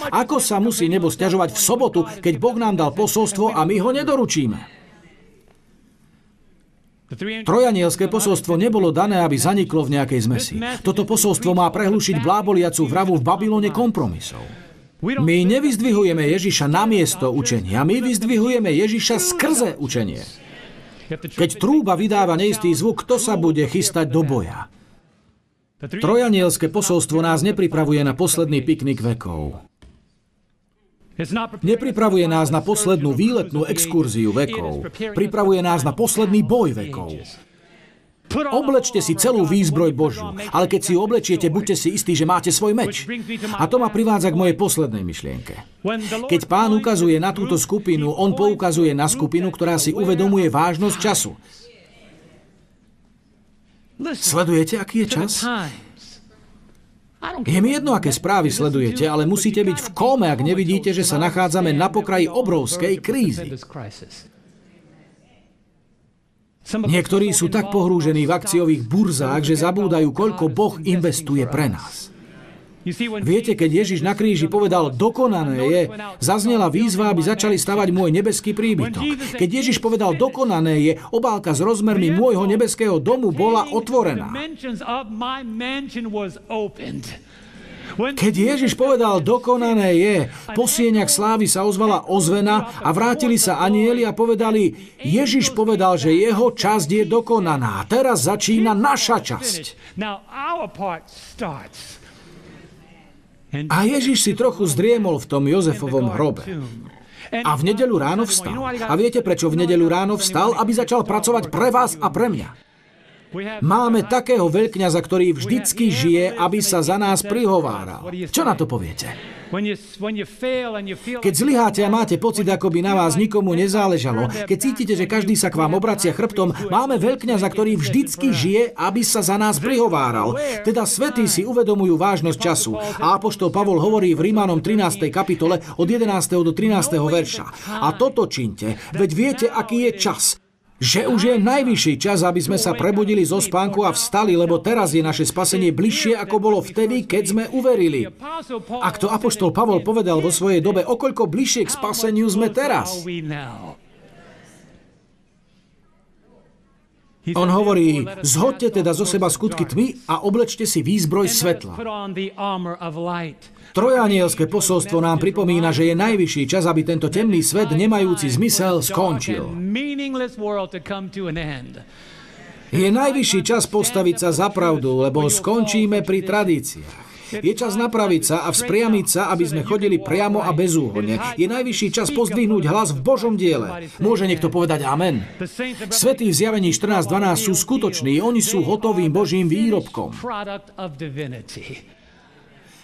Ako sa musí nebo stiažovať v sobotu, keď Boh nám dal posolstvo a my ho nedoručíme? Trojanielské posolstvo nebolo dané, aby zaniklo v nejakej zmesi. Toto posolstvo má prehlušiť bláboliacu vravu v Babylone kompromisov. My nevyzdvihujeme Ježiša na miesto učenia, my vyzdvihujeme Ježiša skrze učenie. Keď trúba vydáva neistý zvuk, kto sa bude chystať do boja? Trojanielské posolstvo nás nepripravuje na posledný piknik vekov. Nepripravuje nás na poslednú výletnú exkurziu vekov. Pripravuje nás na posledný boj vekov. Oblečte si celú výzbroj Božiu, ale keď si ju oblečiete, buďte si istí, že máte svoj meč. A to ma privádza k mojej poslednej myšlienke. Keď pán ukazuje na túto skupinu, on poukazuje na skupinu, ktorá si uvedomuje vážnosť času. Sledujete, aký je čas? Je mi jedno, aké správy sledujete, ale musíte byť v kóme, ak nevidíte, že sa nachádzame na pokraji obrovskej krízy. Niektorí sú tak pohrúžení v akciových burzách, že zabúdajú, koľko Boh investuje pre nás. Viete, keď Ježiš na kríži povedal, dokonané je, zaznela výzva, aby začali stavať môj nebeský príbytok. Keď Ježiš povedal, dokonané je, obálka s rozmermi môjho nebeského domu bola otvorená. Keď Ježiš povedal, dokonané je, po sieňach slávy sa ozvala ozvena a vrátili sa anieli a povedali, Ježiš povedal, že jeho časť je dokonaná. Teraz začína naša časť. A Ježiš si trochu zdriemol v tom Jozefovom hrobe. A v nedelu ráno vstal. A viete, prečo v nedelu ráno vstal? Aby začal pracovať pre vás a pre mňa. Máme takého veľkňaza, ktorý vždycky žije, aby sa za nás prihováral. Čo na to poviete? Keď zlyháte a máte pocit, ako by na vás nikomu nezáležalo, keď cítite, že každý sa k vám obracia chrbtom, máme veľkňaza, ktorý vždycky žije, aby sa za nás prihováral. Teda svetí si uvedomujú vážnosť času. A apoštol Pavol hovorí v Rímanom 13. kapitole od 11. do 13. verša. A toto činte, veď viete, aký je čas že už je najvyšší čas, aby sme sa prebudili zo spánku a vstali, lebo teraz je naše spasenie bližšie, ako bolo vtedy, keď sme uverili. Ak to Apoštol Pavol povedal vo svojej dobe, okoľko bližšie k spaseniu sme teraz. On hovorí, zhodte teda zo seba skutky tmy a oblečte si výzbroj svetla. Trojanielské posolstvo nám pripomína, že je najvyšší čas, aby tento temný svet, nemajúci zmysel, skončil. Je najvyšší čas postaviť sa za pravdu, lebo skončíme pri tradíciách. Je čas napraviť sa a vzpriamiť sa, aby sme chodili priamo a bezúhodne. Je najvyšší čas pozdvihnúť hlas v Božom diele. Môže niekto povedať amen? Svetí v zjavení 14.12 sú skutoční, oni sú hotovým Božím výrobkom.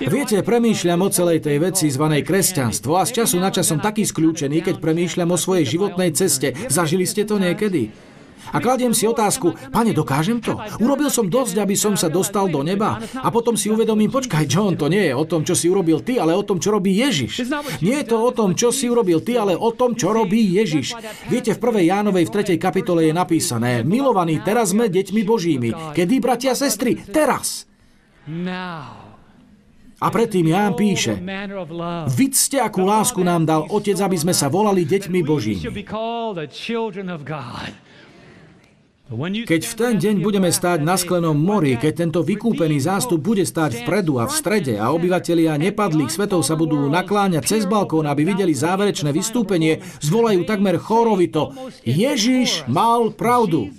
Viete, premýšľam o celej tej veci zvanej kresťanstvo a z času na čas som taký skľúčený, keď premýšľam o svojej životnej ceste. Zažili ste to niekedy? A kladiem si otázku, pane, dokážem to? Urobil som dosť, aby som sa dostal do neba? A potom si uvedomím, počkaj, John, to nie je o tom, čo si urobil ty, ale o tom, čo robí Ježiš. Nie je to o tom, čo si urobil ty, ale o tom, čo robí Ježiš. Viete, v 1. Jánovej v 3. kapitole je napísané, milovaní, teraz sme deťmi Božími. Kedy, bratia a sestry? Teraz. A predtým Ján píše, Vidzte, akú lásku nám dal Otec, aby sme sa volali deťmi Božími. Keď v ten deň budeme stáť na sklenom mori, keď tento vykúpený zástup bude stáť vpredu a v strede a obyvatelia nepadlých svetov sa budú nakláňať cez balkón, aby videli záverečné vystúpenie, zvolajú takmer chorovito Ježiš mal pravdu.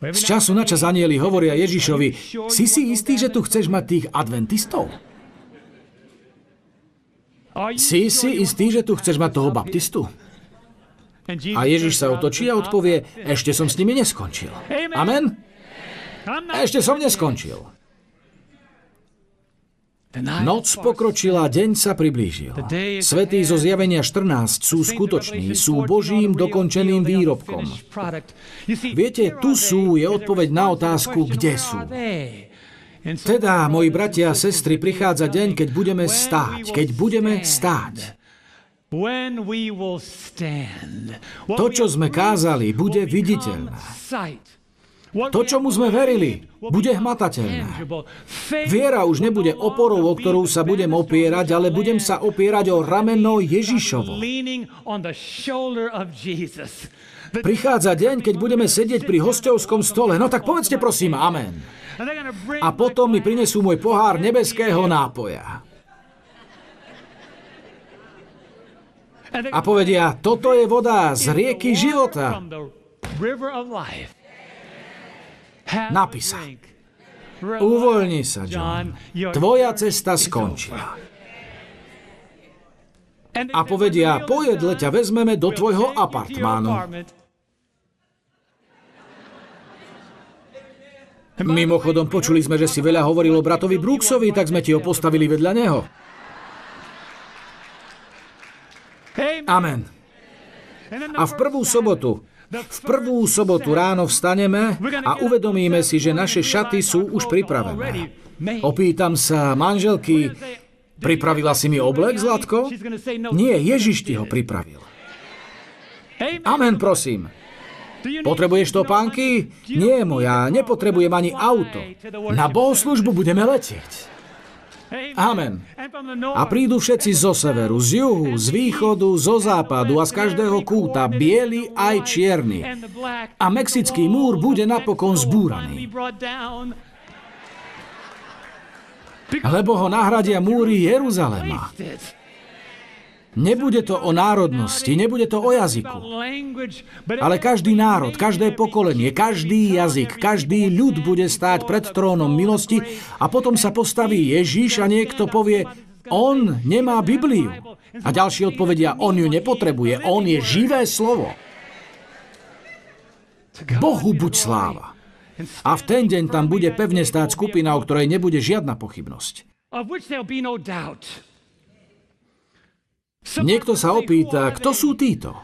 Z času na čas anieli hovoria Ježišovi, si si istý, že tu chceš mať tých adventistov? Si si istý, že tu chceš mať toho baptistu? A Ježiš sa otočí a odpovie, ešte som s nimi neskončil. Amen? Ešte som neskončil. Noc pokročila, deň sa priblížil. Svetí zo zjavenia 14 sú skutoční, sú Božím dokončeným výrobkom. Viete, tu sú je odpoveď na otázku, kde sú. Teda, moji bratia a sestry, prichádza deň, keď budeme stáť. Keď budeme stáť. To, čo sme kázali, bude viditeľné. To, čomu sme verili, bude hmatateľné. Viera už nebude oporou, o ktorú sa budem opierať, ale budem sa opierať o rameno Ježišovo. Prichádza deň, keď budeme sedieť pri hostovskom stole. No tak povedzte prosím amen. A potom mi prinesú môj pohár nebeského nápoja. a povedia, toto je voda z rieky života. Napísa. Uvoľni sa, John. Tvoja cesta skončila. A povedia, pojedle ťa vezmeme do tvojho apartmánu. Mimochodom, počuli sme, že si veľa hovoril o bratovi Brooksovi, tak sme ti ho postavili vedľa neho. Amen. A v prvú sobotu
V prvú sobotu ráno vstaneme a uvedomíme si, že naše šaty sú už pripravené. Opýtam sa manželky, pripravila si mi oblek, Zlatko? Nie, Ježiš ti ho pripravil. Amen, prosím. Potrebuješ topánky? Nie, moja, nepotrebujem ani auto. Na bohoslužbu budeme letieť. Amen. A prídu všetci zo severu, z juhu, z východu, zo západu a z každého kúta, biely aj čierny. A mexický múr bude napokon zbúraný. Lebo ho nahradia múry Jeruzalema. Nebude to o národnosti, nebude to o jazyku. Ale každý národ, každé pokolenie, každý jazyk, každý ľud bude stáť pred trónom milosti a potom sa postaví Ježiš a niekto povie, on nemá Bibliu. A ďalší odpovedia, on ju nepotrebuje, on je živé slovo. Bohu buď sláva. A v ten deň tam bude pevne stáť skupina, o ktorej nebude žiadna pochybnosť. Niekto sa opýta, kto sú títo?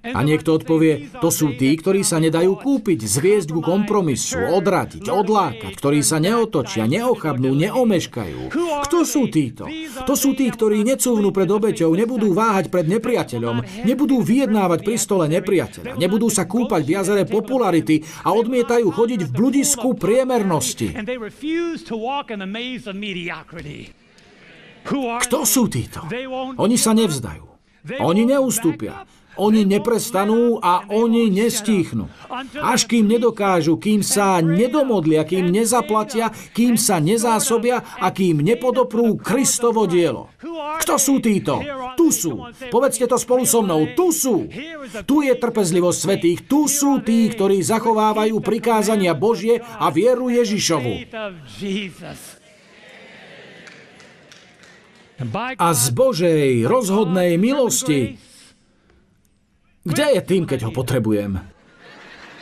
A niekto odpovie, to sú tí, ktorí sa nedajú kúpiť, zviesť ku kompromisu, odradiť, odlákať, ktorí sa neotočia, neochabnú, neomeškajú. Kto sú títo? To sú tí, ktorí necúvnú pred obeťou, nebudú váhať pred nepriateľom, nebudú vyjednávať pri stole nepriateľa, nebudú sa kúpať v jazere popularity a odmietajú chodiť v bludisku priemernosti. Kto sú títo? Oni sa nevzdajú. Oni neustúpia. Oni neprestanú a oni nestíchnu. Až kým nedokážu, kým sa nedomodlia, kým nezaplatia, kým sa nezásobia a kým nepodoprú Kristovo dielo. Kto sú títo? Tu sú. Povedzte to spolu so mnou. Tu sú. Tu je trpezlivosť svetých. Tu sú tí, ktorí zachovávajú prikázania Božie a vieru Ježišovu. A z Božej rozhodnej milosti, kde je tým, keď ho potrebujem?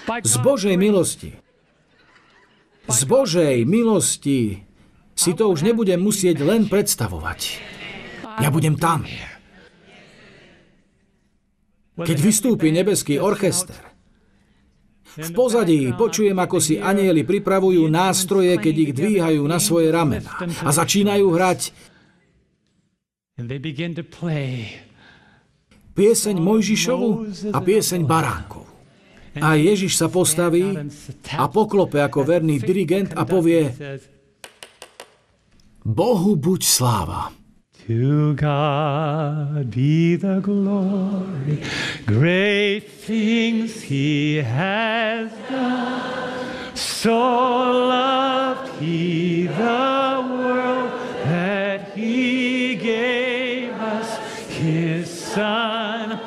Z Božej milosti. Z Božej milosti si to už nebudem musieť len predstavovať. Ja budem tam. Keď vystúpi nebeský orchester, v pozadí počujem, ako si anieli pripravujú nástroje, keď ich dvíhajú na svoje ramena a začínajú hrať Pieseň Mojžišovu a pieseň Baránkov. A Ježiš sa postaví a poklope ako verný dirigent a povie Bohu buď sláva. To God be the glory, great things he has done. So loved he the world son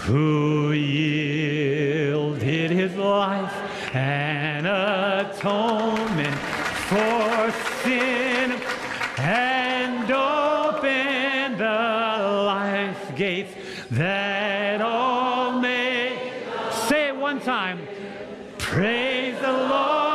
who yielded his life an atonement for sin and opened the life gates that all may say it one time praise the lord